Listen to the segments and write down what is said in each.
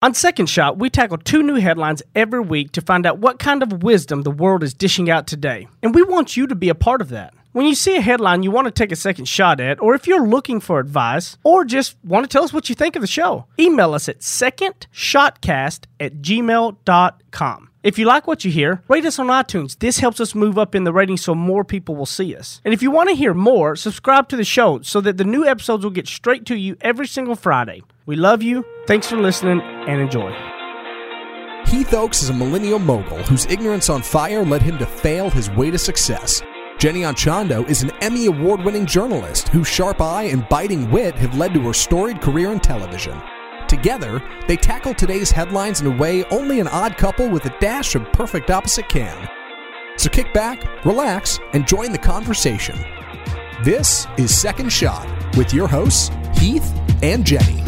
On Second Shot, we tackle two new headlines every week to find out what kind of wisdom the world is dishing out today. And we want you to be a part of that. When you see a headline you want to take a second shot at, or if you're looking for advice, or just want to tell us what you think of the show, email us at secondshotcast at gmail.com. If you like what you hear, rate us on iTunes. This helps us move up in the ratings so more people will see us. And if you want to hear more, subscribe to the show so that the new episodes will get straight to you every single Friday. We love you. Thanks for listening and enjoy. Heath Oaks is a millennial mogul whose ignorance on fire led him to fail his way to success. Jenny Anchondo is an Emmy award winning journalist whose sharp eye and biting wit have led to her storied career in television. Together, they tackle today's headlines in a way only an odd couple with a dash of perfect opposite can. So kick back, relax, and join the conversation. This is Second Shot with your hosts, Heath and Jenny.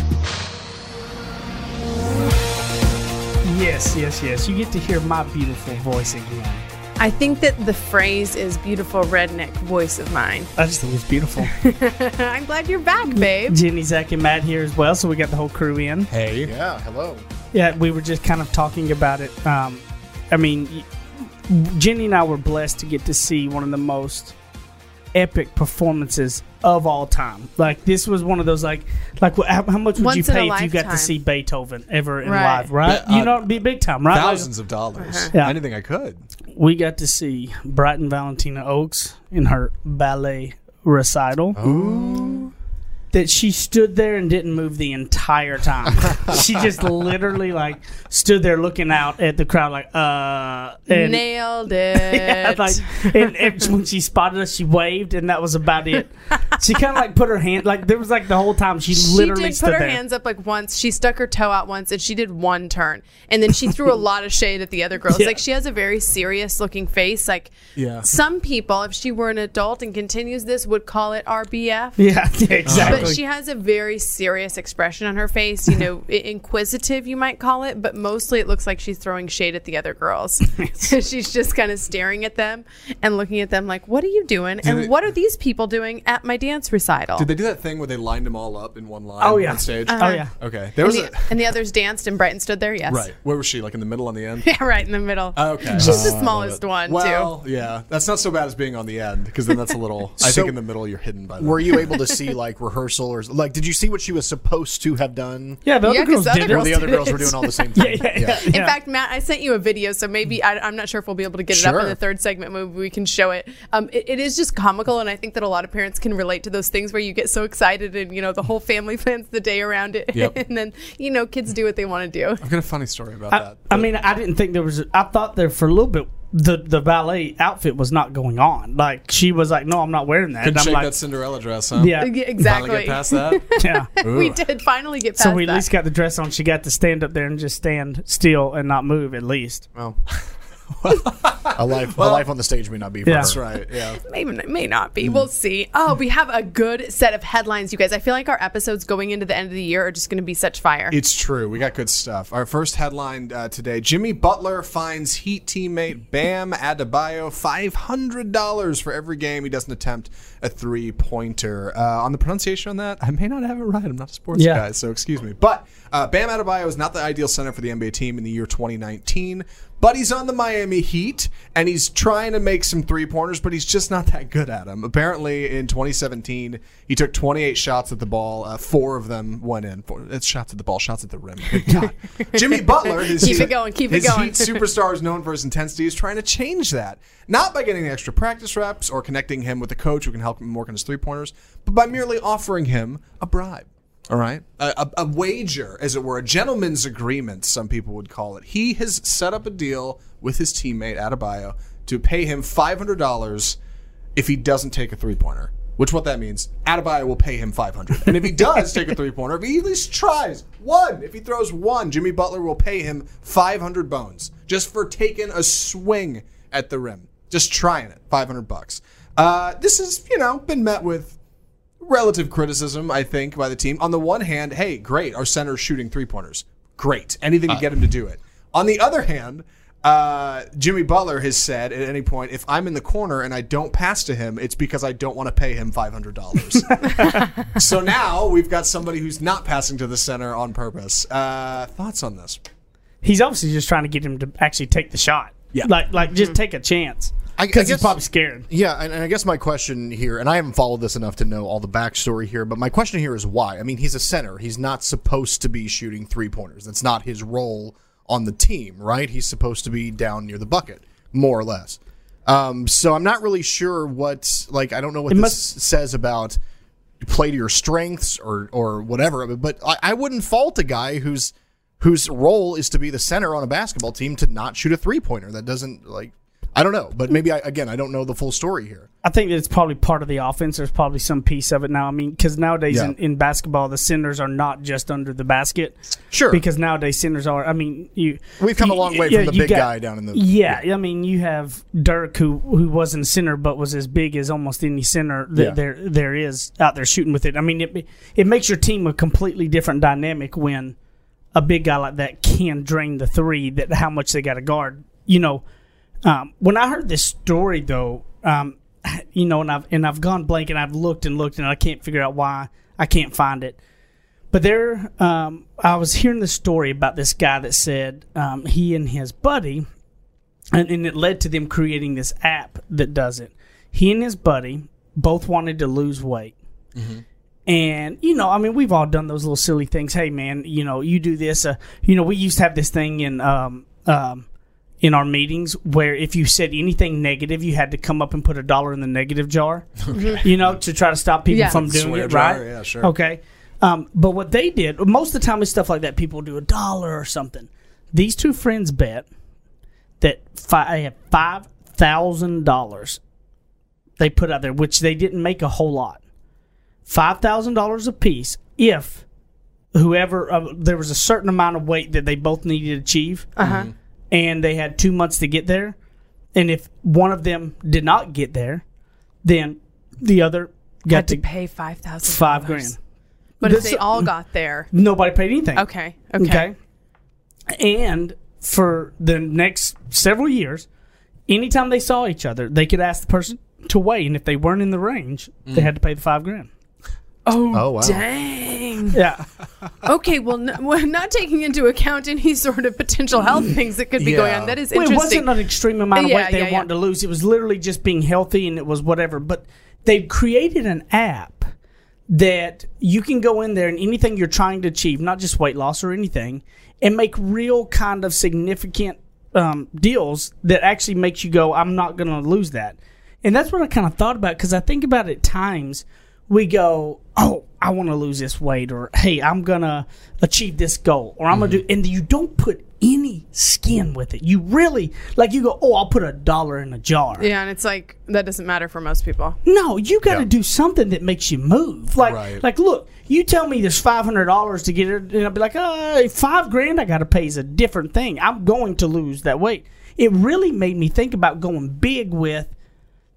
Yes, yes, yes. You get to hear my beautiful voice again. I think that the phrase is beautiful redneck voice of mine. I just think it's beautiful. I'm glad you're back, babe. Jenny, Zach, and Matt here as well, so we got the whole crew in. Hey. Yeah, hello. Yeah, we were just kind of talking about it. Um, I mean, Jenny and I were blessed to get to see one of the most epic performances of all time. Like this was one of those like like how, how much would Once you pay if you got to see Beethoven ever in Right. live? Right? But, uh, you know, it'd be big time, right? Like, Thousands of dollars. Yeah. Anything I could. We got to see Brighton Valentina Oaks in her ballet recital. That she stood there and didn't move the entire time. she just literally like stood there looking out at the crowd like uh and Nailed it. yeah, like and, and when she spotted us she waved and that was about it. she kind of like put her hand like there was like the whole time she, she literally did stood put her there. hands up like once. She stuck her toe out once, and she did one turn, and then she threw a lot of shade at the other girls. Yeah. Like she has a very serious looking face. Like Yeah. some people, if she were an adult and continues this, would call it RBF. yeah, yeah, exactly. But she has a very serious expression on her face, you know, inquisitive, you might call it, but mostly it looks like she's throwing shade at the other girls. she's just kind of staring at them and looking at them like, what are you doing? and it- what are these people doing at my dance recital? Did they do that thing where they lined them all up in one line Oh, yeah. on stage? Uh-huh. oh yeah. Okay. There and, was the, a, and the others danced and Brighton stood there, yes. right. Where was she? Like in the middle on the end? Yeah, right in the middle. Oh, okay. She's Oh, the smallest it. one, Well, yeah. That's not so bad as being on the end because then that's a little. I So- think in the middle you're hidden by that. Were you able to see like rehearsal or like? Did you see what she was supposed to have done? Yeah, the Yeah, girls the other did girls it. the other did girls were doing all the same thing? Yeah, yeah, yeah. In fact, Matt, I sent you a video, so maybe I, I'm not sure if we'll be able to get it up in the third segment. Maybe we can show it. Um, it. It is just comical, and I think that a lot of parents can relate to those things where you get so excited, and you know the whole family plans the day around it, Yep. and then you know kids do what they want to do. I've got a funny story about I, that. I mean, I didn't think there was. A, I thought there for a little bit the the ballet outfit was not going on. Like she was like, "No, I'm not wearing that." Couldn't And I'm shake like, that Cinderella dress, huh? "Yeah, Yeah, Finally exactly. get past that. yeah." we did finally get past that. So we at that. least got the dress on. She got to stand up there and just stand still and not move. At least, Well, a life a life on the stage may not be for Yeah. her. That's right. Yeah. Maybe may not be. We'll see. Oh, we have a good set of headlines, you guys. I feel like our episodes going into the end of the year are just going to be such fire. It's true. We got good stuff. Our first headline uh, today Jimmy Butler finds Heat teammate Bam Adebayo $500 for every game he doesn't attempt a three pointer. Uh, on the pronunciation on that, I may not have it right. I'm not a sports Yeah. guy, so excuse me. But uh, Bam Adebayo is not the ideal center for the NBA team in the year 2019. But he's on the Miami Heat, and he's trying to make some three pointers, but he's just not that good at them. Apparently, in 2017, he took 28 shots at the ball. Uh, four of them went in. Four, it's shots at the ball, shots at the rim. Good God. Jimmy Butler, his, Keep it going, keep it going. Heat superstar is known for his intensity, is trying to change that. Not by getting extra practice reps or connecting him with a coach who can help on his three pointers, but by merely offering him a bribe. All right. A, a, a wager, as it were, a gentleman's agreement, some people would call it. He has set up a deal with his teammate, Adebayo, to pay him $500 if he doesn't take a three pointer. Which what that means, Adebayo will pay him 500. And if he does take a three pointer, if he at least tries one, if he throws one, Jimmy Butler will pay him 500 bones just for taking a swing at the rim. Just trying it, 500 bucks. Uh, this has, you know, been met with relative criticism, I think, by the team. On the one hand, hey, great, our center's shooting three pointers. Great. Anything to get him to do it. On the other hand, Uh, Jimmy Butler has said at any point, if I'm in the corner and I don't pass to him, it's because I don't want to pay him five hundred dollars. so now we've got somebody who's not passing to the center on purpose. Uh, thoughts on this? He's obviously just trying to get him to actually take the shot. Yeah. Like, like just take a chance. Because he's guess- probably scared. Yeah, and, and I guess my question here, and I haven't followed this enough to know all the backstory here, but my question here is why? I mean, he's a center. He's not supposed to be shooting three pointers. That's not his role on the team, right? He's supposed to be down near the bucket, more or less. Um, so I'm not really sure what, like, I don't know what It this must- says about play to your strengths or or whatever. But I, I wouldn't fault a guy whose whose role is to be the center on a basketball team to not shoot a three pointer. That doesn't like I don't know, but maybe I again I don't know the full story here. I think that it's probably part of the offense. There's probably some piece of it now. I mean, because nowadays Yeah. in, in basketball, the centers are not just under the basket. Sure. Because nowadays centers are. I mean, you. We've come a long way from the you big guy down in the- Yeah, I mean, you have Dirk, who who wasn't a center, but was as big as almost any center that Yeah. there there is out there shooting with it. I mean, it it makes your team a completely different dynamic when a big guy like that can drain the three. That how much they got to guard. You know, um, when I heard this story though, um, you know, and I've and I've gone blank and I've looked and looked and I can't figure out why I can't find it. But there, um, I was hearing the story about this guy that said um, he and his buddy, and, and it led to them creating this app that does it. He and his buddy both wanted to lose weight. And you know, I mean, we've all done those little silly things. Hey, man, you know, you do this. Uh, you know, we used to have this thing in um, um, in our meetings where if you said anything negative, you had to come up and put a dollar in the negative jar. You know, to try to stop people Yeah. from doing Swear it. jar, right? yeah, sure. Okay. Um, but what they did, most of the time with stuff like that, people do a dollar or something. These two friends bet that fi- they have five thousand dollars they put out there, which they didn't make a whole lot. Five thousand dollars a piece if whoever uh, there was a certain amount of weight that they both needed to achieve, Uh-huh. And they had two months to get there. And if one of them did not get there, then the other got Had to to pay five thousand five grand. But if they all got there, Nobody paid anything. okay, okay, Okay. And for the next several years, anytime they saw each other, they could ask the person to weigh, and if they weren't in the range, they mm. had to pay the five grand. Oh, Oh, wow. dang. Yeah. Okay, well, n- well, not taking into account any sort of potential health things that could be going on. That is well, it wasn't an extreme amount of Yeah, weight they yeah, yeah. wanted to lose. It was literally just being healthy, and it was whatever. But they've created an app that you can go in there and anything you're trying to achieve, not just weight loss or anything, and make real kind of significant um, deals that actually makes you go, I'm not going to lose that. And that's what I kind of thought about because I think about it at times we go, oh, I want to lose this weight, or hey, I'm going to achieve this goal, or I'm going to do, and you don't put any skin with it. You really, like, you go, oh, I'll put a dollar in a jar. yeah, and it's like that doesn't matter for most people. No, you got to Yeah. do something that makes you move. Like, Right. like, look, you tell me there's five hundred dollars to get it, and I'll be like, uh, five grand I got to pay is a different thing. I'm going to lose that weight. It really made me think about going big with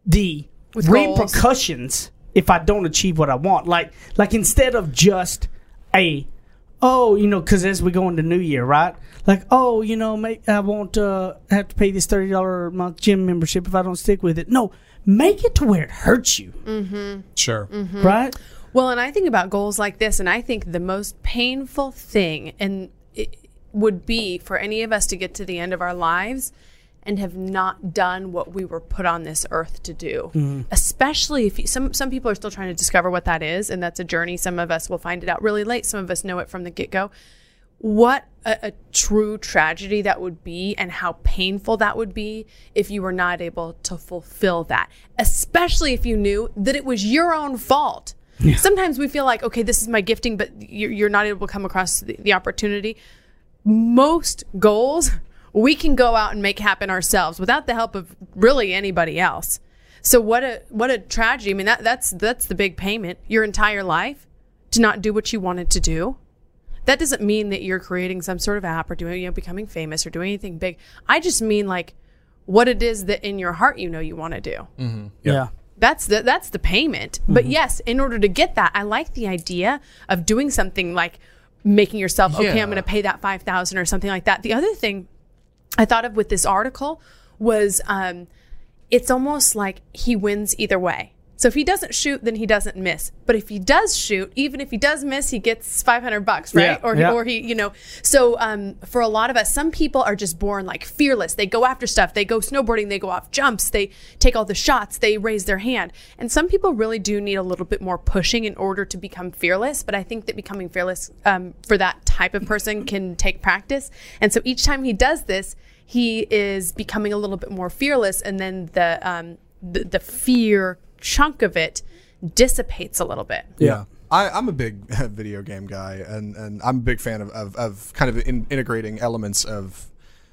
the With goals. repercussions if I don't achieve what I want. Like, like instead of just a oh, you know, because as we go into New Year, right? Like, oh, you know, make, I won't uh, have to pay this thirty dollar a month gym membership if I don't stick with it. No, make it to where it hurts you, Mm-hmm. Sure. right? Well, and I think about goals like this, and I think the most painful thing and it would be for any of us to get to the end of our lives and have not done what we were put on this earth to do. Mm-hmm. Especially if you, some some people are still trying to discover what that is, and that's a journey. Some of us will find it out really late. Some of us know it from the get go. What a, a true tragedy that would be, and how painful that would be if you were not able to fulfill that. Especially if you knew that it was your own fault. Sometimes we feel like, okay, this is my gifting, but you're, you're not able to come across the, the opportunity. Most goals we can go out and make happen ourselves without the help of really anybody else. So what a what a tragedy. I mean that that's that's the big payment. Your entire life to not do what you wanted to do. That doesn't mean that you're creating some sort of app or doing you know becoming famous or doing anything big. I just mean like what it is that in your heart you know you want to do. Mm-hmm. Yeah. That's the that's the payment. But mm-hmm. yes, in order to get that, I like the idea of doing something like making yourself okay. I'm going to pay that five thousand or something like that. The other thing I thought of with this article was um, it's almost like he wins either way. So if he doesn't shoot, then he doesn't miss. But if he does shoot, even if he does miss, he gets 500 bucks, right? Yeah, or, yeah. or he, you know. So um, for a lot of us, some people are just born like fearless. They go after stuff. They go snowboarding. They go off jumps. They take all the shots. They raise their hand. And some people really do need a little bit more pushing in order to become fearless. But I think that becoming fearless um, for that type of person can take practice. And so each time he does this, he is becoming a little bit more fearless, and then the um, the, the fear chunk of it dissipates a little bit. Yeah. I, I'm a big video game guy, and, and I'm a big fan of, of, of kind of in, integrating elements of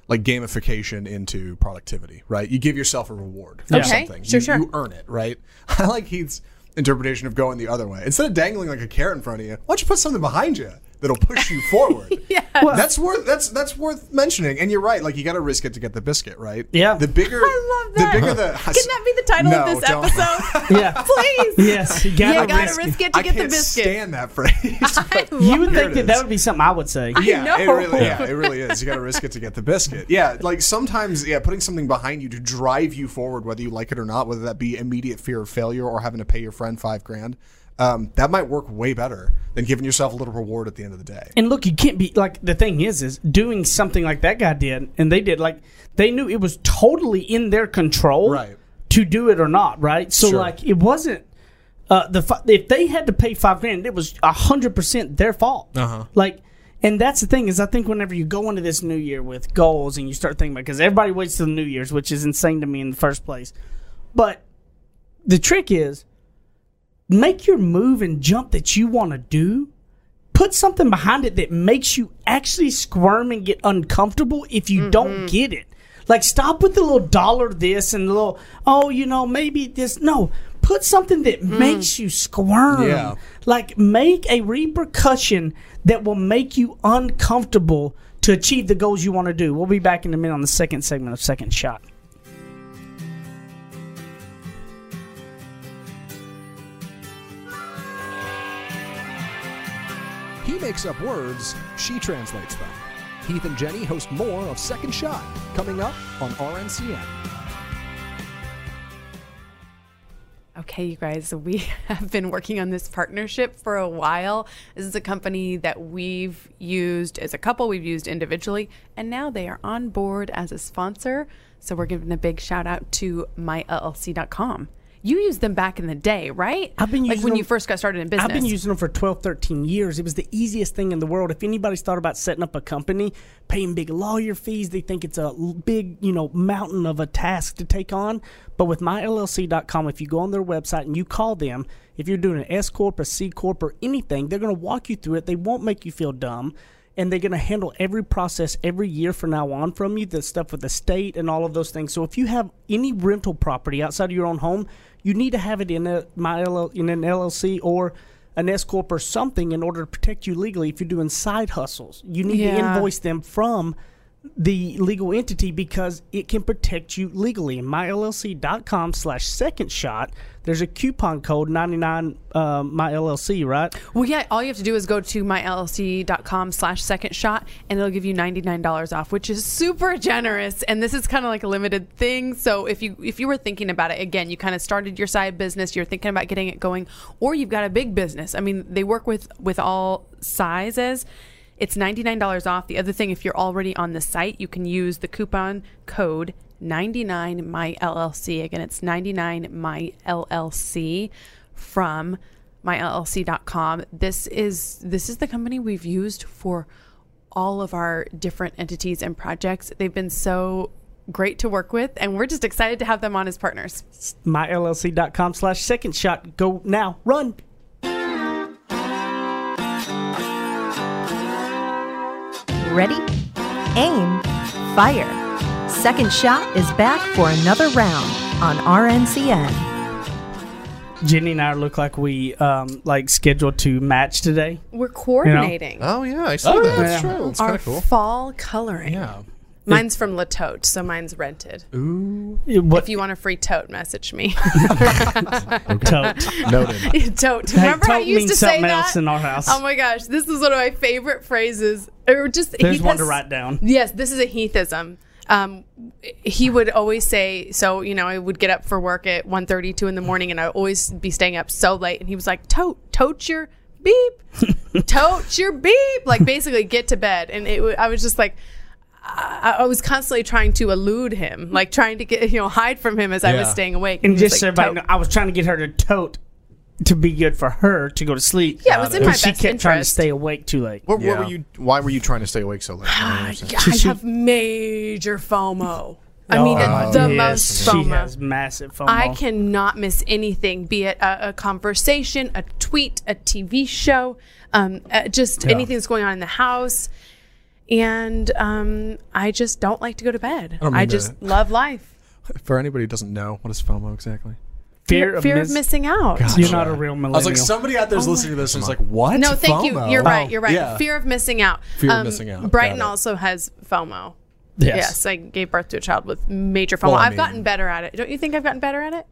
like gamification into productivity, right? You give yourself a reward for Okay, something. sure, you, sure. you earn it, right? I like Heath's interpretation of going the other way. Instead of dangling like a carrot in front of you, why don't you put something behind you that'll push you forward? Yeah. that's worth that's that's worth mentioning. And you're right, like you got to risk it to get the biscuit, right? Yeah. The bigger, I love that. the bigger the. Can that be the title No, of this don't. episode? Yeah. Please. yes, you gotta, risk, risk, it. it to I get the biscuit. I stand that phrase. You would think it that that is. would be something I would say. Yeah, know. it really, yeah, it really is. You got to risk it to get the biscuit. Yeah, like sometimes, yeah, putting something behind you to drive you forward, whether you like it or not, whether that be immediate fear of failure or having to pay your friend five grand, um, that might work way better than giving yourself a little reward at the end of the day. And look, you can't be like the thing is, is doing something like that guy did, and they did like they knew it was totally in their control, Right. to do it or not, right? So Sure. like it wasn't uh, the if they had to pay five grand, it was hundred percent their fault. Uh-huh. Like, and that's the thing is, I think whenever you go into this new year with goals and you start thinking about because everybody waits till the New Year's, which is insane to me in the first place, but the trick is make your move and jump that you want to do put something behind it that makes you actually squirm and get uncomfortable if you don't mm-hmm. get it. Like stop with the little dollar this and the little oh you know maybe this no put something that mm. makes you squirm. Yeah. Like make a repercussion that will make you uncomfortable to achieve the goals you want to do. We'll be back in a minute on the second segment of Second Shot. Makes up words, she translates them. Heath and Jenny host more of Second Shot, coming up on RNCN. Okay, you guys, we have been working on this partnership for a while. This is a company that we've used as a couple, we've used individually, and now they are on board as a sponsor. So we're giving a big shout out to myllc.com. You used them back in the day, right? I've been like when them- you first got started in business. I've been using them for 12, 13 years. It was the easiest thing in the world. If anybody's thought about setting up a company, paying big lawyer fees, they think it's a big, you know, mountain of a task to take on. But with myllc.com, if you go on their website and you call them, if you're doing an S corp, a C corp, or anything, they're going to walk you through it. They won't make you feel dumb. And they're going to handle every process every year from now on from you, the stuff with the state and all of those things. So if you have any rental property outside of your own home, you need to have it in a my LL, in an LLC or an S corp or something in order to protect you legally. If you're doing side hustles, you need to invoice them from the legal entity because it can protect you legally. Myllc.com slash second shot, there's a coupon code 99 uh, myllc, right? Well, yeah, all you have to do is go to myllc.com slash second shot and it'll give you $99 off, which is super generous. And this is kind of like a limited thing. So if you if you were thinking about it, again, you kind of started your side business, you're thinking about getting it going, or you've got a big business. I mean, they work with with all sizes. It's $99 off. The other thing, if you're already on the site, you can use the coupon code 99 my LLC. Again, it's 99 my LLC from myllc.com. This is this is the company we've used for all of our different entities and projects. They've been so great to work with and we're just excited to have them on as partners. myllc.com slash second shot. Go now. Run. Ready? Aim. Fire. Second Shot is back for another round on RNCN. Jenny and I look like we um, like scheduled to match today. We're coordinating Oh yeah, I see Oh, that. yeah. That's true. It's kind our of cool. fall coloring. Yeah. Mine's from Le Tote, so mine's rented. What If you want a free tote, message me. tote? Noted. tote. Hey, Remember how I used means to say something that? else in our house. Oh my gosh, this is one of my favorite phrases. Or just There's one to write down. Yes, this is a Heathism. um, he would always say, so, you know, I would get up for work at 1.30, 2 in the morning, and I'd always be staying up so late. And he was like, tote, tote your beep, tote your beep. Like basically get to bed. And it, I was just like, I, I was constantly trying to elude him, like trying to get, you know, hide from him as I was staying awake. And he was just so everybody know, I was trying to get her to tote to be good for her to go to sleep. Yeah, it was in But my she best kept trying to stay awake too late. What, what were you? Why were you trying to stay awake so late? I don't understand. Yeah, I have major FOMO. I mean, Oh, the yes, most She FOMO. has massive FOMO. I cannot miss anything, be it a, a conversation, a tweet, a TV show, um, uh, just anything that's going on in the house. And um, I just don't like to go to bed. don't I, mean to- just love life. For anybody who doesn't know, what is FOMO exactly? fear, of, fear miss- of missing out. You're not a real millennial. I was like, somebody out there's listening to this and is like, what? No, thank FOMO? you. You're right. You're right. Yeah. Fear of missing out. Fear of missing out. Brighton also has FOMO. yes. Yes, I gave birth to a child with major FOMO. Well, I I've mean- gotten better at it. Don't you think I've gotten better at it?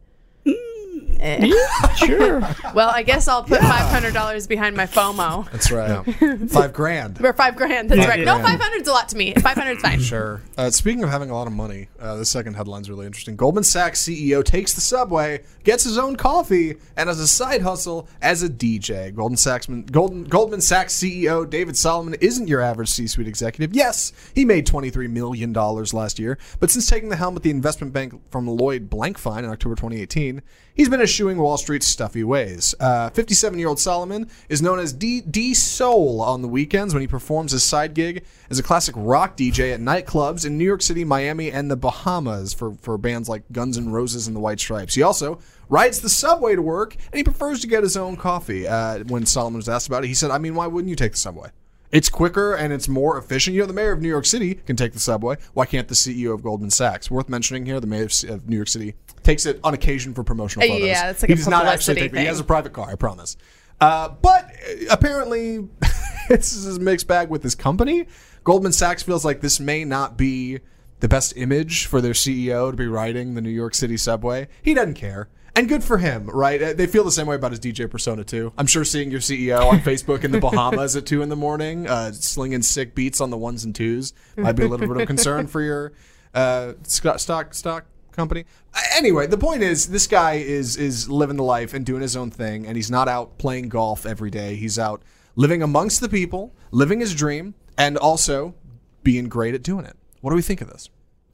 Sure. Well, I guess I'll put five hundred dollars behind my FOMO. That's right. Five grand. Or five grand. That's right. No, Yeah. five hundred's a lot to me. Five hundred's fine. Sure. Uh, speaking of having a lot of money, uh, this second headline's really interesting. Goldman Sachs CEO takes the subway, gets his own coffee, and as a side hustle as a DJ. Goldman Sachs Golden, Goldman Sachs CEO David Solomon isn't your average C-suite executive. Yes, he made $23 million last year, but since taking the helm at the investment bank from Lloyd Blankfein in October 2018, he's been eschewing Wall Street's stuffy ways. 57 year old Solomon is known as D, D-Sol on the weekends when he performs his side gig as a classic rock DJ at nightclubs in New York City, Miami, and the Bahamas for, for bands like Guns N' Roses and the White Stripes. He also rides the subway to work and he prefers to get his own coffee. Uh, when Solomon was asked about it, he said, I mean, why wouldn't you take the subway? It's quicker and it's more efficient. You know, the mayor of New York City can take the subway. Why can't the CEO of Goldman Sachs? Worth mentioning here, the mayor of New York City takes it on occasion for promotional Uh, photos. yeah, that's like he a does not actually publicity take. He has a private car, I promise. Uh, but uh, apparently, this is a mixed bag with this company. Goldman Sachs feels like this may not be the best image for their CEO to be riding the New York City subway. He doesn't care. And good for him, right? Uh, They feel the same way about his DJ persona too. I'm sure seeing your CEO on Facebook in the Bahamas at two in the morning, uh, slinging sick beats on the ones and twos, might be a little bit of concern for your uh, stock stock company. Uh, Anyway, the point is, this guy is is living the life and doing his own thing, and he's not out playing golf every day. He's out living amongst the people, living his dream, and also being great at doing it. What do we think of this?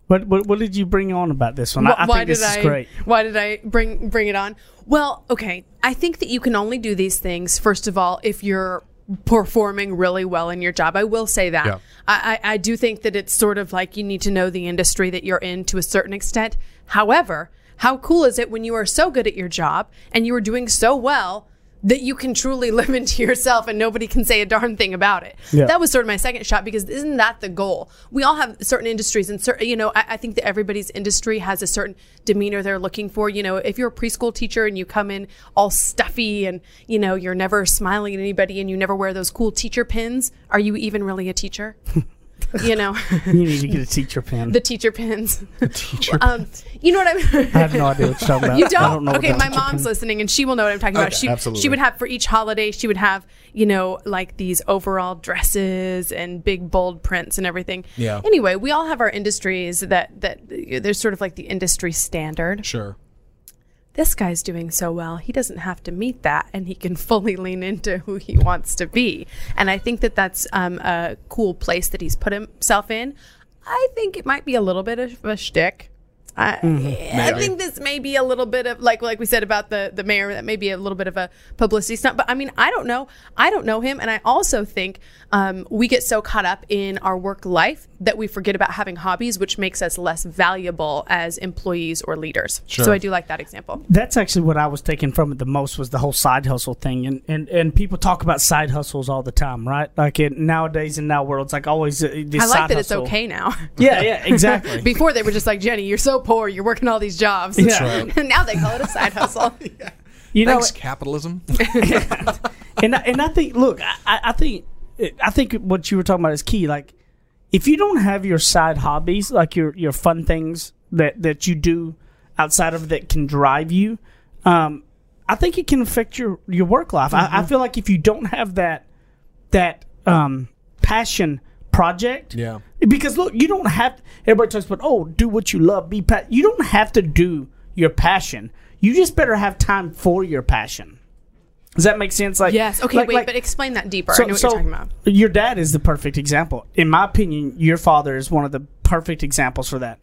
What, what what did you bring on about this one? I, I why think this did is I? great. Why did I bring bring it on? Well, okay. I think that you can only do these things first of all if you're performing really well in your job. I will say that. Yeah. I, I, I do think that it's sort of like you need to know the industry that you're in to a certain extent. However, how cool is it when you are so good at your job and you are doing so well that you can truly live into yourself and nobody can say a darn thing about it. Yeah. That was sort of my second shot because isn't that the goal? We all have certain industries and certain, you know, I, I think that everybody's industry has a certain demeanor they're looking for. You know, if you're a preschool teacher and you come in all stuffy and, you know, you're never smiling at anybody and you never wear those cool teacher pins, are you even really a teacher? you know, You need to get a teacher pen. the teacher pins. The teacher um, you know what I mean? I have no idea what you're talking about. You I don't? know okay, my mom's pen- listening and she will know what I'm talking about. She, absolutely. she would have for each holiday, she would have, you know, like these overall dresses and big bold prints and everything. Yeah. Anyway, we all have our industries that, that there's sort of like the industry standard. Sure. This guy's doing so well, he doesn't have to meet that and he can fully lean into who he wants to be. And I think that that's um, a cool place that he's put himself in. I think it might be a little bit of a shtick. I, I think this may be a little bit of like like we said about the the mayor that may be a little bit of a publicity stunt but I mean I don't know. I don't know him and I also think um, we get so caught up in our work life that we forget about having hobbies which makes us less valuable as employees or leaders. So I do like that example. That's actually what I was taking from it the most was the whole side hustle thing, and and, and people talk about side hustles all the time, right? Like it, nowadays in now world, it's like always uh, this I like that it's okay now. Yeah, yeah, exactly. before they were just like Jenny you're so poor you're working all these jobs Yeah. and now they call it a side hustle you know, Thanks, capitalism. and I, and I think, look, I- I, I think, I think what you were talking about is key. Like, if you don't have your side hobbies, like your your fun things that that you do outside of that can drive you, um, I think it can affect your your work life. I, I feel like if you don't have that that um, passion project. Yeah. Because look, you don't have. Everybody talks about oh, do what you love, be pa-. You don't have to do your passion. You just better have time for your passion. Does that make sense? Like Yes. Okay. like- wait, like- but explain that deeper. so- I know what so you're talking about. Your dad is the perfect example. In my opinion, your father is one of the perfect examples for that.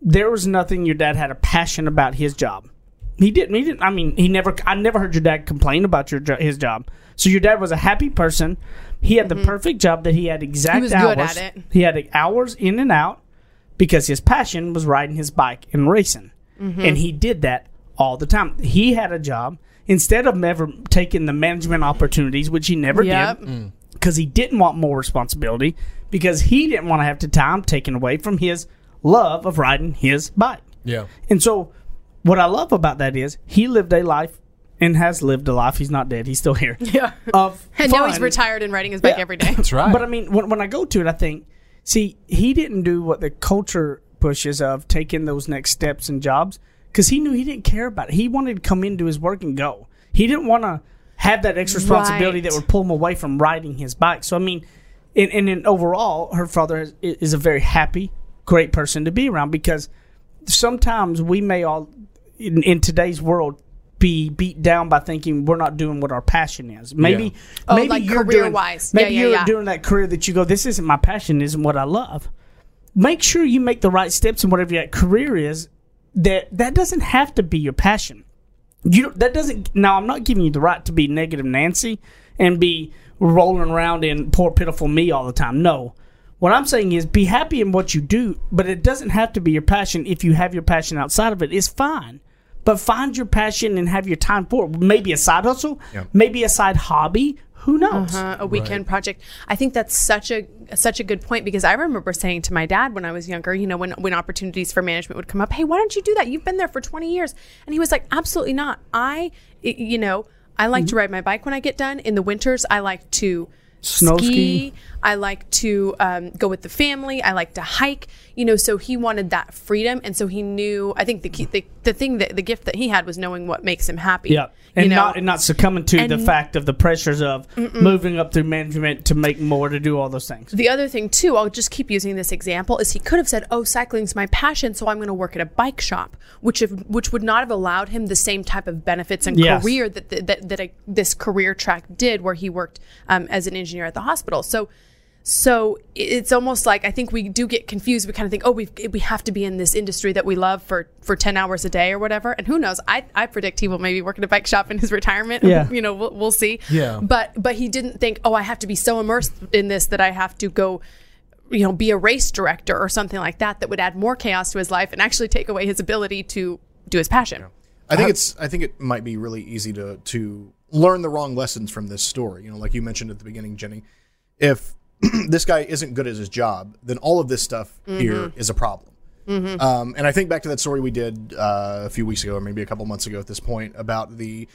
There was nothing your dad had a passion about his job. He didn't. He didn't. I mean, he never. I never heard your dad complain about your jo- his job. So your dad was a happy person. He had the perfect job that he had exact Mm-hmm. was hours. good at it. He had hours in and out because his passion was riding his bike and racing, Mm-hmm. and he did that all the time. He had a job instead of never taking the management opportunities, which he never Yep. did because he didn't want more responsibility because he didn't want to have the time taken away from his love of riding his bike. Yeah. And so, what I love about that is he lived a life and has lived a life. He's not dead. He's still here. Yeah. Of And now he's retired and riding his bike Yeah. every day. That's right. But I mean, when, when I go to it, I think, see, he didn't do what the culture pushes of taking those next steps and jobs because he knew he didn't care about it. He wanted to come into his work and go. He didn't want to have that extra responsibility Right. that would pull him away from riding his bike. So I mean, and, and then overall, her father is, is a very happy, great person to be around because sometimes we may all in, in today's world be beat down by thinking we're not doing what our passion is. Maybe, Yeah. Oh, maybe like you're doing, career-wise. maybe Yeah, yeah, you're yeah. doing that career that you go, this isn't my passion, isn't what I love. Make sure you make the right steps in whatever that career is. That that doesn't have to be your passion. You don't- that doesn't. Now I'm not giving you the right to be negative Nancy and be rolling around in poor pitiful me all the time. No. What I'm saying is be happy in what you do, but it doesn't have to be your passion. If you have your passion outside of it, it's fine. But find your passion and have your time for it. Maybe a side hustle, maybe a side hobby. Who knows? uh, a weekend project. I think that's such a such a good point because I remember saying to my dad when I was younger, you know, when when opportunities for management would come up, hey, why don't you do that? You've been there for 20 years, and he was like, absolutely not. I, i- you know, I like Mm-hmm. to ride my bike when I get done. In the winters, I like to Snow ski. ski. I like to um, go with the family. I like to hike. You know, so he wanted that freedom, and so he knew. I think the key, the, the thing that the gift that he had was knowing what makes him happy. Yeah, and you know? not and not succumbing to the fact of the pressures of moving up through management to make more to do all those things. The other thing too, I'll just keep using this example, is he could have said, "Oh, cycling's my passion, so I'm going to work at a bike shop," which if, which would not have allowed him the same type of benefits and Yes. career that that that, that a, this career track did, where he worked um, as an engineer at the hospital. So. So it's almost like I think we do get confused. We kind of think, oh, we we have to be in this industry that we love for for ten hours a day or whatever. And who knows? I, I predict he will maybe work at a bike shop in his retirement. Yeah. you know, we'll, we'll see. Yeah. But but he didn't think, oh, I have to be so immersed in this that I have to go, you know, be a race director or something like that that would add more chaos to his life and actually take away his ability to do his passion. I think uh-huh. it's. I think it might be really easy to to learn the wrong lessons from this story. You know, like you mentioned at the beginning, Jenny. If this guy isn't good at his job, then all of this stuff here is a problem. Um, and I think back to that story we did uh, a few weeks ago, or maybe a couple months ago at this point, about the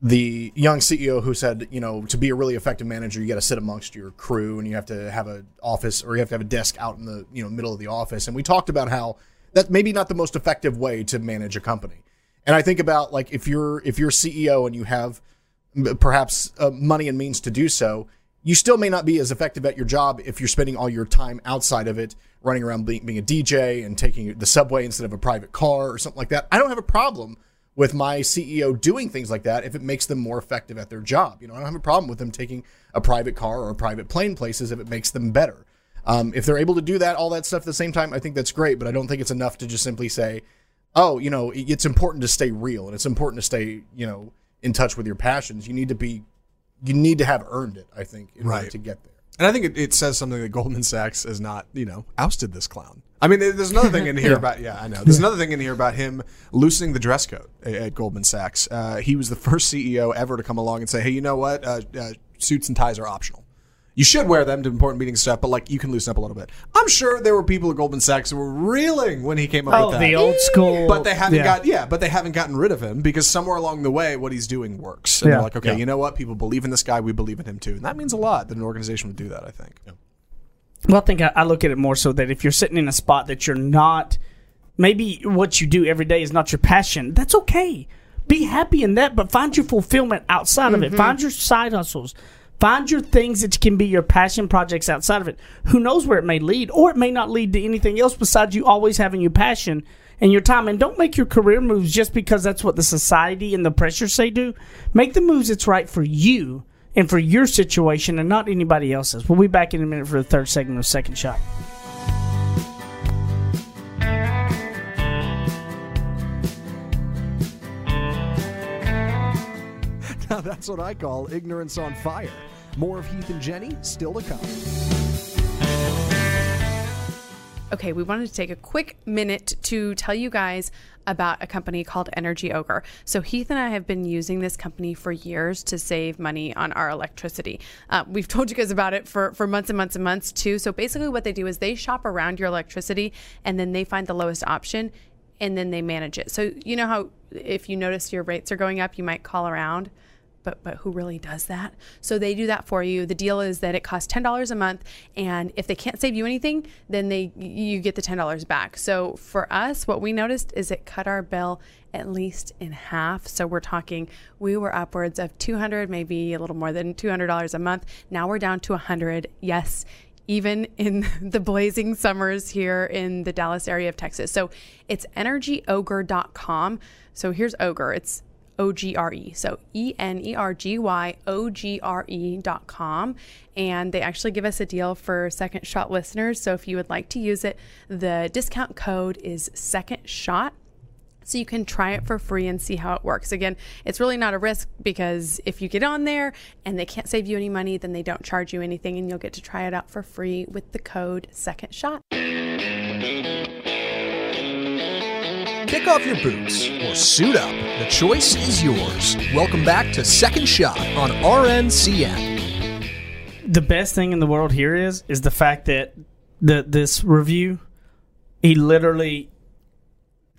the young CEO who said, you know, to be a really effective manager, you got to sit amongst your crew and you have to have an office or you have to have a desk out in the you know middle of the office. And we talked about how that's maybe not the most effective way to manage a company. And I think about like if you're if you're CEO and you have perhaps uh, money and means to do so, you still may not be as effective at your job if you're spending all your time outside of it, running around being, a DJ and taking the subway instead of a private car or something like that. I don't have a problem with my CEO doing things like that if it makes them more effective at their job. You know, I don't have a problem with them taking a private car or a private plane places if it makes them better. Um, if they're able to do that, all that stuff at the same time, I think that's great. But I don't think it's enough to just simply say, "Oh, you know, it's important to stay real and it's important to stay, you know, in touch with your passions." You need to be, you need to have earned it. I think in order to get there. And I think it, it says something that Goldman Sachs has not, you know, ousted this clown. I mean, there's another thing in here about, yeah, I know. There's another thing in here about him loosening the dress code at, at Goldman Sachs. Uh, he was the first CEO ever to come along and say, hey, you know what? Uh, uh, suits and ties are optional. You should wear them to important meetings stuff, but like you can loosen up a little bit. I'm sure there were people at Goldman Sachs who were reeling when he came up Oh, with that. the old school. But they haven't yeah. got yeah, but they haven't gotten rid of him because somewhere along the way, what he's doing works. And Yeah. they're like, okay, Yeah. you know what? People believe in this guy. We believe in him too, and that means a lot that an organization would do that. I think. Well, I think I, I look at it more so that if you're sitting in a spot that you're not, maybe what you do every day is not your passion. That's okay. Be happy in that, but find your fulfillment outside of it. Mm-hmm. Find your side hustles. Find your things that can be your passion projects outside of it. Who knows where it may lead, or it may not lead to anything else besides you always having your passion and your time. And don't make your career moves just because that's what the society and the pressure say do. Make the moves that's right for you and for your situation and not anybody else's. We'll be back in a minute for the third segment of Second Shot. Now that's what I call ignorance on fire. More of Heath and Jenny still to come. Okay, we wanted to take a quick minute to tell you guys about a company called Energy Ogre. So, Heath and I have been using this company for years to save money on our electricity. Uh, we've told you guys about it for, for months and months and months, too. So, basically, what they do is they shop around your electricity and then they find the lowest option and then they manage it. So, you know how if you notice your rates are going up, you might call around but but who really does that? So they do that for you. The deal is that it costs ten dollars a month, and if they can't save you anything, then they you get the ten dollars back. So for us, what we noticed is it cut our bill at least in half. So we're talking we were upwards of two hundred, maybe a little more than two hundred dollars a month. Now we're down to a hundred. Yes. Even in the blazing summers here in the Dallas area of Texas. So it's energyogre.com. So here's Ogre. It's O G R E. So E N E R G Y O G R E dot com. And they actually give us a deal for second shot listeners. So if you would like to use it, the discount code is second shot. So you can try it for free and see how it works. Again, it's really not a risk because if you get on there and they can't save you any money, then they don't charge you anything and you'll get to try it out for free with the code second shot. Kick off your boots or suit up. The choice is yours. Welcome back to Second Shot on RNCN. the best thing in the world here is is the fact that the this review he literally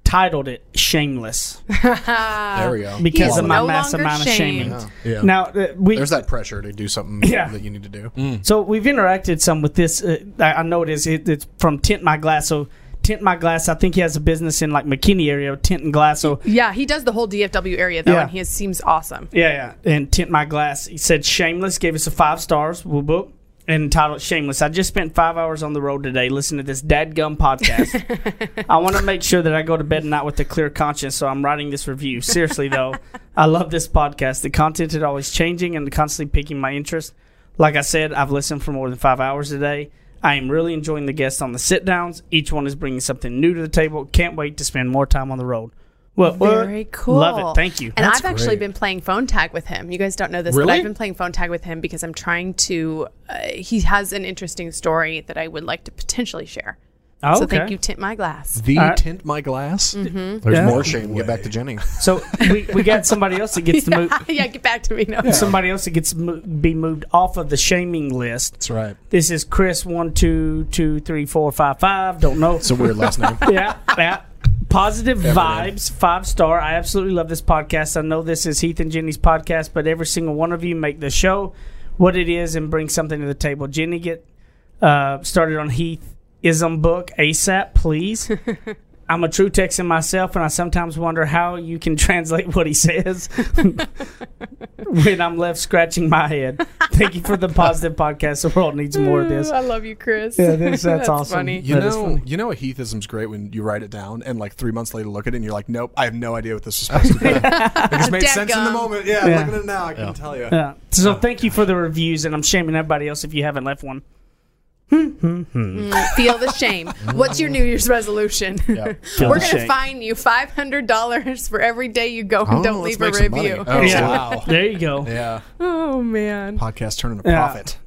titled it shameless There we go. because of my no massive longer amount of shaming. shamed. Yeah. Now uh, we There's that pressure to do something Yeah. that you need to do. so we've interacted some with this. Uh, I, I know it is. It, it's from Tint My Glass. So Tint My Glass. I think he has a business in like McKinney area. Tint and Glass. So Yeah, he does the whole DFW area though, Yeah. and he is, seems awesome. Yeah, yeah. And Tint My Glass, he said Shameless, gave us a five stars, woo book, and entitled Shameless. I just spent five hours on the road today listening to this dadgum podcast. I want to make sure that I go to bed at night with a clear conscience, so I'm writing this review. Seriously, though, I love this podcast. The content is always changing and constantly piquing my interest. Like I said, I've listened for more than five hours a day. I am really enjoying the guests on the sit downs. Each one is bringing something new to the table. Can't wait to spend more time on the road. Well, Very cool. Love it. Thank you. And That's I've actually great. been playing phone tag with him. You guys don't know this, but I've been playing phone tag with him because I'm trying to. Uh, he has an interesting story that I would like to potentially share. Oh, So okay. thank you, Tint My Glass. The All right. tint my glass. There's Yeah. more shame. Get back to Jenny. So we, we got somebody else that gets to move. yeah, get back to me. No. Somebody else that gets mo- be moved off of the shaming list. That's right. This is Chris one two two three four five five. Don't know. It's a weird last name. yeah, yeah. Positive vibes, five star. I absolutely love this podcast. I know this is Heath and Jenny's podcast, but every single one of you make the show what it is and bring something to the table. Jenny, get uh, started on Heath ism book ASAP, please. I'm a true Texan myself, and I sometimes wonder how you can translate what he says when I'm left scratching my head. Thank you for the positive podcast. The world needs more of this. I love you, Chris. Yeah, this, that's, awesome. funny. You That is know, funny. you know, a Heathism's great when you write it down and like three months later look at it and you're like, nope, I have no idea what this is supposed to be. it just made sense in the moment. Yeah, Yeah. looking at it now, I can tell you. Yeah. So thank you for the reviews, and I'm shaming everybody else if you haven't left one. Feel the shame. What's your New Year's resolution? Yeah. Feel We're the going to shame. fine you $500 for every day you go and Oh, don't leave a make some money. review. Oh, Yeah. Wow. There you go. Yeah. Oh, man. Podcast turning a Yeah. profit.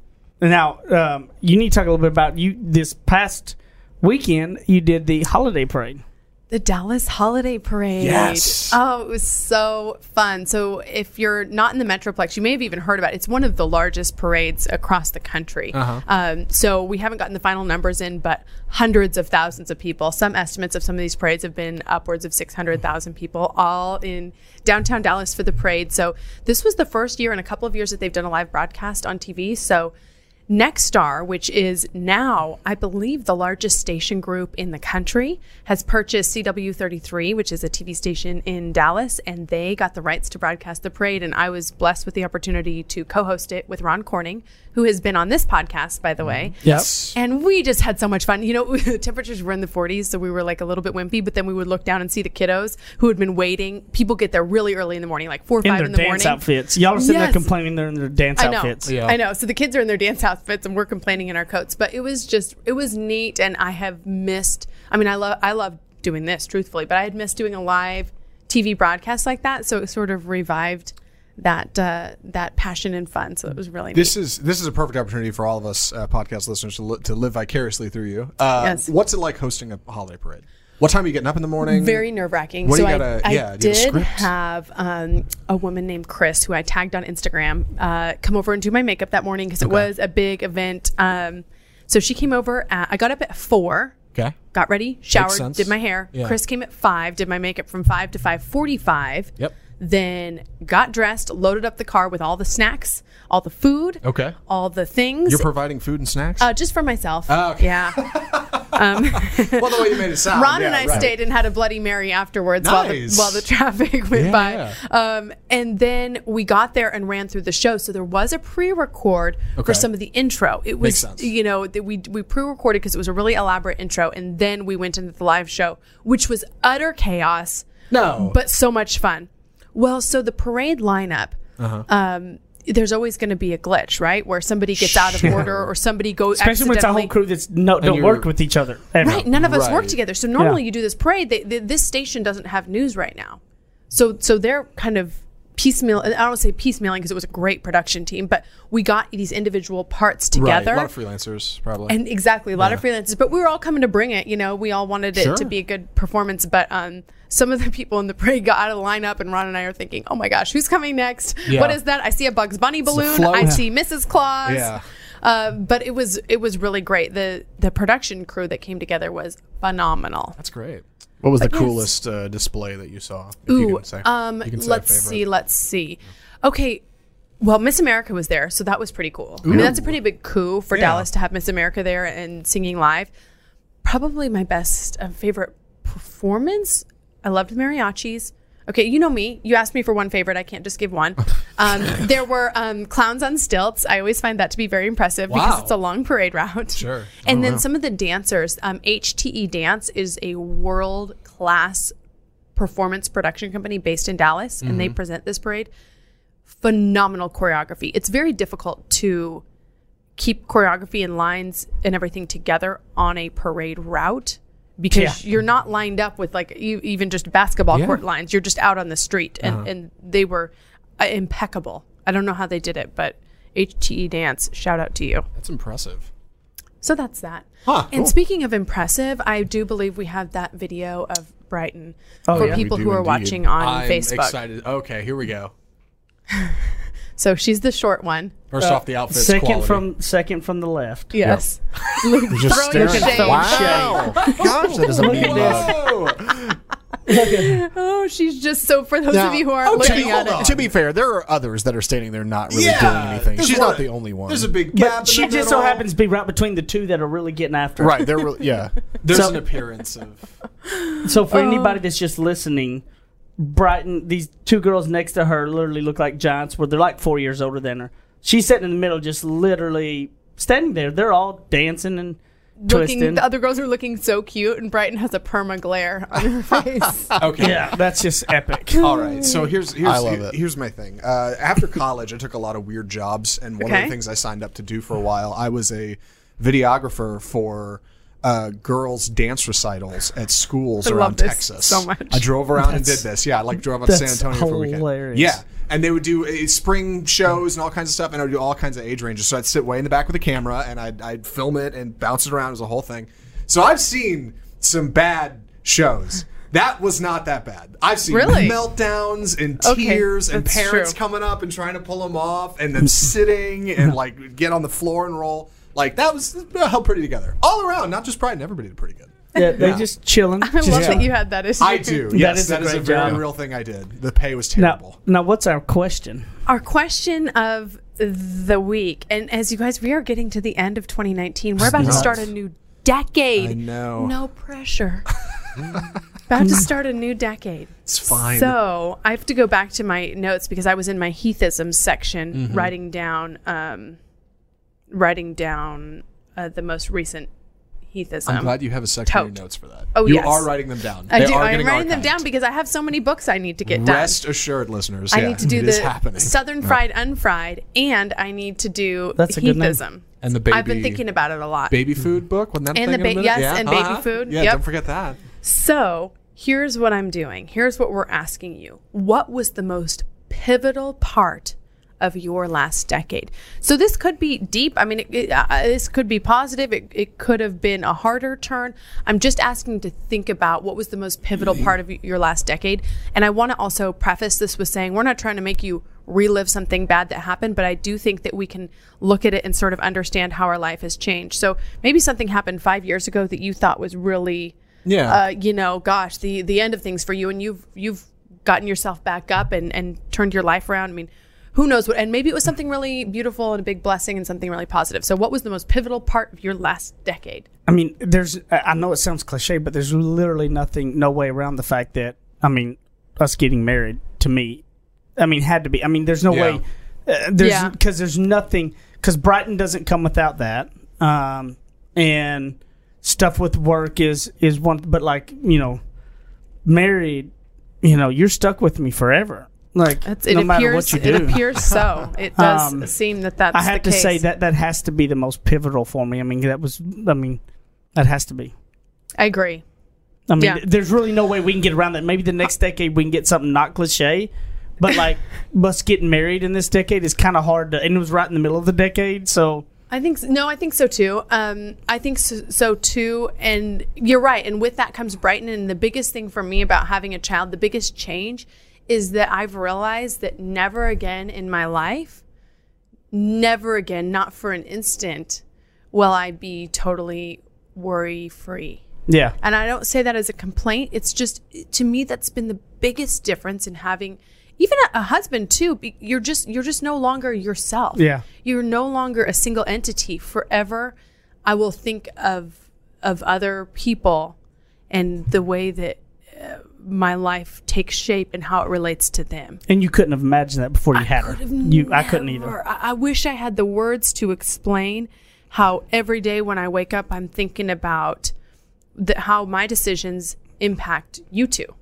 Now, um, you need to talk a little bit about you. This past weekend, you did the holiday parade. The Dallas Holiday Parade. Yes. Oh, it was so fun. So, if you're not in the Metroplex, you may have even heard about it. It's one of the largest parades across the country. Uh-huh. Um, so, we haven't gotten the final numbers in, but hundreds of thousands of people. Some estimates of some of these parades have been upwards of 600,000 people, all in downtown Dallas for the parade. So, this was the first year in a couple of years that they've done a live broadcast on TV. So, Nexstar, which is now, I believe, the largest station group in the country, has purchased CW33, which is a TV station in Dallas, and they got the rights to broadcast the parade. And I was blessed with the opportunity to co host it with Ron Corning, who has been on this podcast, by the way. Mm-hmm. Yep. And we just had so much fun. You know, temperatures were in the 40s, so we were like a little bit wimpy, but then we would look down and see the kiddos who had been waiting. People get there really early in the morning, like four or In five their in the dance morning. outfits. Y'all are sitting Yes. there complaining they're in their dance I know. outfits. Yeah. I know. So the kids are in their dance outfits and we're complaining in our coats. But it was just it was neat and I have missed I mean I love I love doing this, truthfully, but I had missed doing a live TV broadcast like that. So it sort of revived that uh, that passion and fun. So it was really This neat. is this is a perfect opportunity for all of us uh, podcast listeners to, li- to live vicariously through you. Uh, Yes. What's it like hosting a holiday parade? What time are you getting up in the morning? Very nerve wracking. So I, gotta- I yeah, you did have um, a woman named Chris who I tagged on Instagram uh, come over and do my makeup that morning because it was a big event. Um, so she came over. At, I got up at four. Okay. got ready, showered, did my hair. Yeah. Chris came at five, did my makeup from five to five forty-five. Yep. Then got dressed, loaded up the car with all the snacks, all the food, Okay. all the things. You're providing food and snacks. uh, just for myself. Oh, okay. Yeah. well, the way you made it sound. Ron yeah, and I right. stayed and had a Bloody Mary afterwards while the while the traffic went Yeah, by. Um, and then we got there and ran through the show. So there was a pre-record Okay. for some of the intro. It was Makes sense. you know that we we pre-recorded because it was a really elaborate intro, and then we went into the live show, which was utter chaos. No. but so much fun. Well, so the parade lineup. Uh-huh. Um, there's always going to be a glitch, right? Where somebody gets out of order or somebody goes Especially when it's a whole crew that's no, don't work with each other. ever. Right, none of us work together. So normally Yeah. you do this parade. They, they, this station doesn't have news right now, so so they're kind of piecemeal. I don't say piecemealing because it was a great production team, but we got these individual parts together Right. A lot of freelancers, probably. and exactly a lot of freelancers, but we were all coming to bring it. You know, we all wanted it Sure. to be a good performance. But um, some of the people in the parade got out of the lineup, and Ron and I are thinking, "Oh my gosh, who's coming next? Yeah. What is that? I see a Bugs Bunny balloon. I see Mrs. Claus. Yeah. Uh, but it was it was really great. the The production crew that came together was phenomenal. That's great. What was the yes. coolest uh, display that you saw? You Ooh, can say. um, You say let's see, let's see. Okay, well, Miss America was there, so that was pretty cool. I mean, that's a pretty big coup for Yeah. Dallas to have Miss America there and singing live. Probably my best uh, favorite performance. I loved the mariachis. Okay, you know me. You asked me for one favorite. I can't just give one. Um, there were um, clowns on stilts. I always find that to be very impressive Wow. because it's a long parade route. Sure. And then some of the dancers. Um, HTE Dance is a world class performance production company based in Dallas, and they present this parade. Phenomenal choreography. It's very difficult to keep choreography and lines and everything together on a parade route because Yeah. you're not lined up with like e- even just basketball Yeah. court lines. You're just out on the street, and, and they were uh, impeccable. I don't know how they did it, but HTE Dance, shout out to you. That's impressive. So that's that. Huh, and cool. speaking of impressive, I do believe we have that video of Brighton Oh, for yeah. people who are indeed. watching on I'm Facebook. excited. Okay, here we go. So she's the short one. First off, the outfit's second quality. from second from the left. Yes. Just staring. shade. Wow. Gosh, that doesn't mean much. Whoa. Oh, she's just so. For those Now, of you who aren't okay, looking at hold it, on. To be fair, there are others that are standing there not really Yeah, doing anything. there's She's one- not the only one. There's a big gap. But in she the just so middle. happens to be right between the two that are really getting after. her. right. They're really, yeah. There's So- an appearance of. So Oh. for anybody that's just listening, Brighton, these two girls next to her literally look like giants. Where they're like four years older than her. She's sitting in the middle, just literally standing there. They're all dancing and looking, twisting. the other girls are looking so cute, and Brighton has a perma glare on her face. Okay. yeah, that's just epic. All right. So here's here's I love it. here's my thing. Uh, after college, I took a lot of weird jobs, and one of Okay. the things I signed up to do for a while, I was a videographer for. Uh, girls dance recitals at schools I around love this Texas. so much. I drove around and did this. Yeah, I like drove out to San that's Antonio for a weekend. hilarious. Yeah, and they would do uh, spring shows and all kinds of stuff, and I would do all kinds of age ranges. So I'd sit way in the back with a camera, and I'd, I'd film it and bounce it around. It was a whole thing. So I've seen some bad shows. That was not that bad. I've seen Really? meltdowns and Okay, tears and parents true. coming up and trying to pull them off, and them sitting and like get on the floor and roll. Like that was held pretty together all around. Not just Brighton. Everybody did pretty good. Yeah, they just chilling. I just love chilling. that you had that issue. I do. That Yes, is a that is a very job. real thing I did. The pay was terrible. now, what's our question? Our question of the week, and as you guys, we are getting to the end of 2019. We're about to start a new decade. I know. No pressure. about to start a new decade. It's fine. So I have to go back to my notes because I was in my Heathism section Mm-hmm. writing down, um, writing down uh, the most recent Heathism. I'm glad you have a section of tote. notes for that. Oh, you yes. are writing them down. I They do. are I'm getting writing them down because I have so many books I need to get done. Rest assured, listeners. I yeah, need to do it is the. Southern Fried Unfried, and I need to do That's a good name. Heathism. And the baby, I've been thinking about it a lot. baby food book. Wasn't that And thing the in a ba- minute? yes, yeah. and baby uh-huh. food. Yeah, Yep. don't forget that. So here's what I'm doing. Here's what we're asking you. What was the most pivotal part of your last decade? So this could be deep. I mean, it, it, uh, this could be positive. It, it could have been a harder turn. I'm just asking to think about what was the most pivotal part of your last decade. And I want to also preface this with saying we're not trying to make you relive something bad that happened, but I do think that we can look at it and sort of understand how our life has changed. So maybe something happened five years ago that you thought was really Yeah. uh, you know, gosh, the the end of things for you, and you've you've gotten yourself back up and and turned your life around. I mean, who knows what? And maybe it was something really beautiful and a big blessing and something really positive. So, what was the most pivotal part of your last decade? I mean, there's. I I know it sounds cliche, but there's literally nothing, no way around the fact that I mean, us getting married to me, I mean, had to be. I mean, there's no Yeah. way. Uh, there's Yeah. because there's nothing because Brighton doesn't come without that. Um, and stuff with work is is one, but like you know, married, you know, you're stuck with me forever. Like It's, it no matter appears what you do. it appears so. It does Um, seem that that's. I have to say that that has to be the most pivotal for me. I mean, that was. I mean, that has to be. I agree. I mean, Yeah. there's really no way we can get around that. Maybe the next decade we can get something not cliche, but like us getting married in this decade is kind of hard to. And it was right in the middle of the decade, so I think no, I think so too. Um, I think so, so too, and you're right. And with that comes Brighton. And the biggest thing for me about having a child, the biggest change, is that I've realized that never again in my life, never again, not for an instant, will I be totally worry free. yeah, And I don't say that as a complaint. It's just to me that's been the biggest difference in having even a, husband too. be- You're just you're just no longer yourself. Yeah. You're no longer a single entity forever. I will think of of other people and the way that my life takes shape and how it relates to them. and you couldn't have imagined that before you had her. You, I couldn't either. I, I wish I had the words to explain how every day when I wake up, I'm thinking about the, how my decisions impact you two,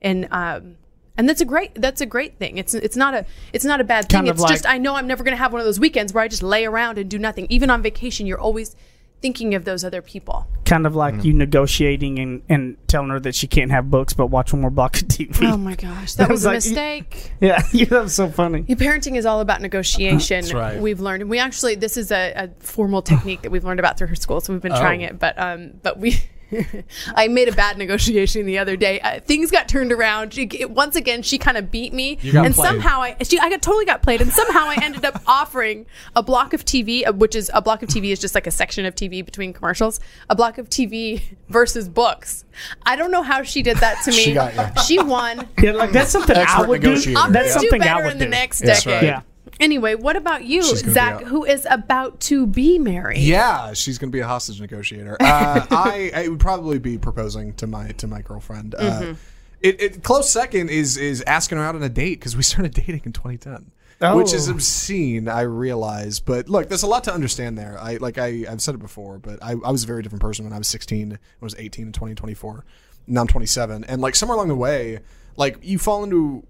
and um, and that's a great that's a great thing. It's it's not a it's not a bad thing. Kind it's just I know I'm never going to have one of those weekends where I just lay around and do nothing. Even on vacation, you're always thinking of those other people. Kind of like Mm-hmm. you negotiating and, and telling her that she can't have books, but watch one more block of TV. Oh my gosh, that That was was a like- mistake. yeah, that was so funny. Your parenting is all about negotiation. That's right. We've learned, and we actually this is a, a formal technique that we've learned about through her school, so we've been trying Oh. it. But um, but we, I made a bad negotiation the other day. Uh, things got turned around. She, it- once again, she kind of beat me, You got and played. somehow I she I got totally got played, and somehow I ended up offering a block of TV, uh, which is a block of TV is just like a section of TV between commercials. A block of TV versus books. I don't know how she did that to me. She got you. She won. Yeah, like that's something I Expert would do. I'm That's gonna do something I better would in the next That's decade. right. Yeah. Anyway, what about you, She's gonna be Zach, out. who is about to be married? Yeah, she's gonna be a hostage negotiator. Uh, I, I would probably be proposing to my to my girlfriend. Uh, it, it close second is is asking her out on a date because we started dating in 2010. Which is Oh. obscene, I realize. But look, there's a lot to understand there. I like I, I've said it before, but I, I was a very different person when I was 16. I was 18 in 2024. Now I'm 27, and like somewhere along the way, like you fall into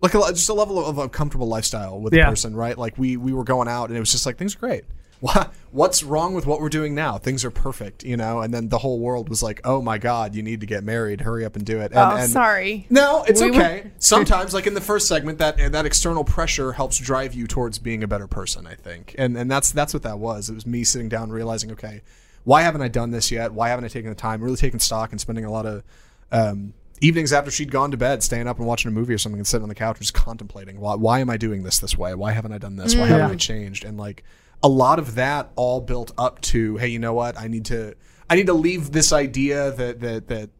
like a, just a level of a comfortable lifestyle with Yeah. a person, right? Like we we were going out and it was just like things are great. What what's wrong with what we're doing now? Things are perfect, you know. And then the whole world was like, "Oh my God, you need to get married. Hurry up and do it." And, Oh, and- sorry. No, it's We were- okay. Sometimes, like in the first segment, that that external pressure helps drive you towards being a better person. I think, and and that's that's what that was. It was me sitting down, realizing, okay, why haven't I done this yet? Why haven't I taken the time, really taking stock, and spending a lot of um, evenings after she'd gone to bed, staying up and watching a movie or something, and sitting on the couch, just contemplating why why am I doing this this way? Why haven't I done this? Why mm. haven't I changed? And like a lot of that all built up to, hey, you know what? I need to I need to leave this idea that that that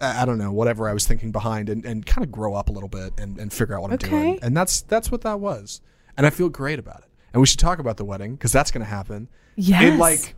I don't know, whatever I was thinking behind and, and kind of grow up a little bit and, and figure out what I'm doing. And that's that's what that was. And I feel great about it. And we should talk about the wedding because that's going to happen Yes. like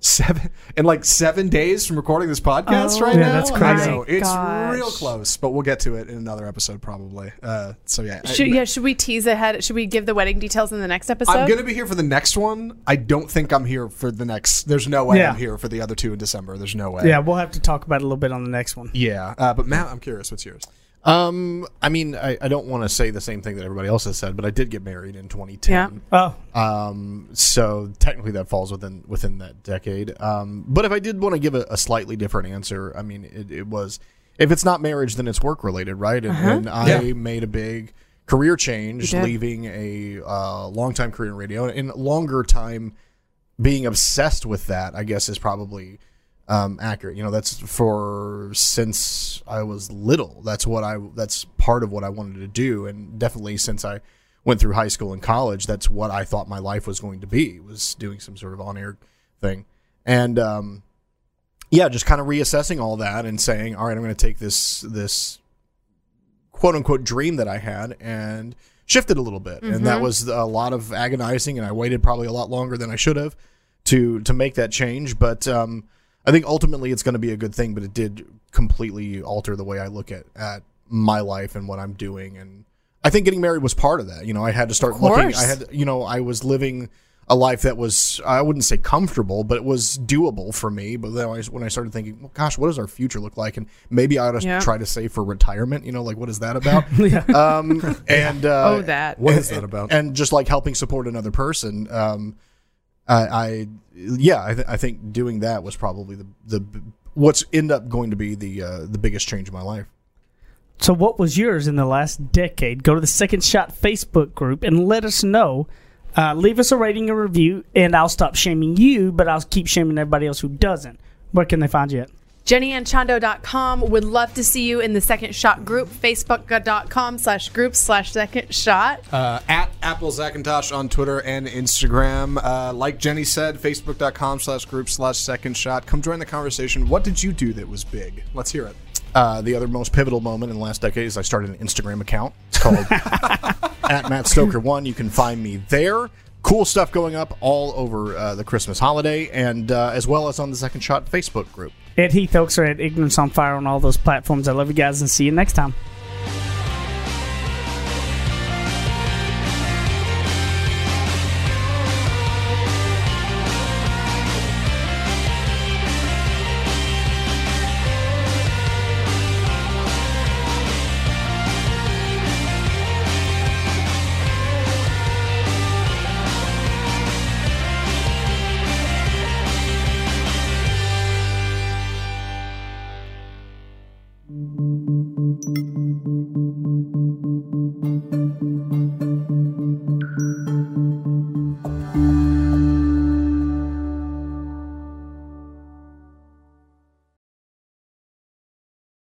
seven in like seven days from recording this podcast Oh right Yeah, now. that's crazy. know, it's Gosh. real close, but we'll get to it in another episode probably. Uh, so yeah, I- yeah, should we tease ahead? Should we give the wedding details in the next episode? I'm gonna be here for the next one. I don't think I'm here for the next. There's no way Yeah. I'm here for the other two in December. There's no way. Yeah, we'll have to talk about it a little bit on the next one. Yeah. Uh, but Matt, I'm curious. What's yours? Um, I mean, I, I don't want to say the same thing that everybody else has said, but I did get married in 2010. Yeah. Oh, Um, so technically that falls within within that decade. Um, but if I did want to give a, a slightly different answer, I mean, it, it was if it's not marriage, then it's work related, right? And, and I Yeah. made a big career change, leaving a uh, long time career in radio and longer time being obsessed with that. I guess is probably um, accurate. You know, that's for since I was little. That's what I. That's part of what I wanted to do, and definitely since I went through high school and college, that's what I thought my life was going to be. Was doing some sort of on air thing, and um, yeah, just kind of reassessing all that and saying, all right, I'm going to take this this quote unquote dream that I had and shifted a little bit. And that was a lot of agonizing and I waited probably a lot longer than I should have to to make that change. But um, I think ultimately it's going to be a good thing, but it did completely alter the way I look at, at my life and what I'm doing. And I think getting married was part of that. You know, I had to start looking. I had, you know, I was living a life that was, I wouldn't say comfortable, but it was doable for me. But then I, when I started thinking, well, gosh, what does our future look like? And maybe I ought to Yeah. try to save for retirement. You know, like what is that about? yeah. um, and uh, oh, that. What is that about? and just like helping support another person um i, I yeah I, th- I think doing that was probably the the what's end up going to be the uh, the biggest change in my life So, what was yours in the last decade? Go to the Second Shot Facebook group and let us know. Uh, leave us a rating and review, and I'll stop shaming you, but I'll keep shaming everybody else who doesn't. Where can they find you at? JennyAnchondo.com. Would love to see you in the Second Shot group. Facebook.com slash group slash Second Shot. Uh, at Apple Zackintosh on Twitter and Instagram. Uh, like Jenny said, Facebook.com slash group slash second shot. Come join the conversation. What did you do that was big? Let's hear it. uh, the other most pivotal moment in the last decade is I started an Instagram account. It's called at Matt Stoker One. You can find me there. Cool stuff going up all over uh, the Christmas holiday, and uh, as well as on the Second Shot Facebook group. At Heath Oaks or at Ignorance on Fire on all those platforms. I love you guys and see you next time.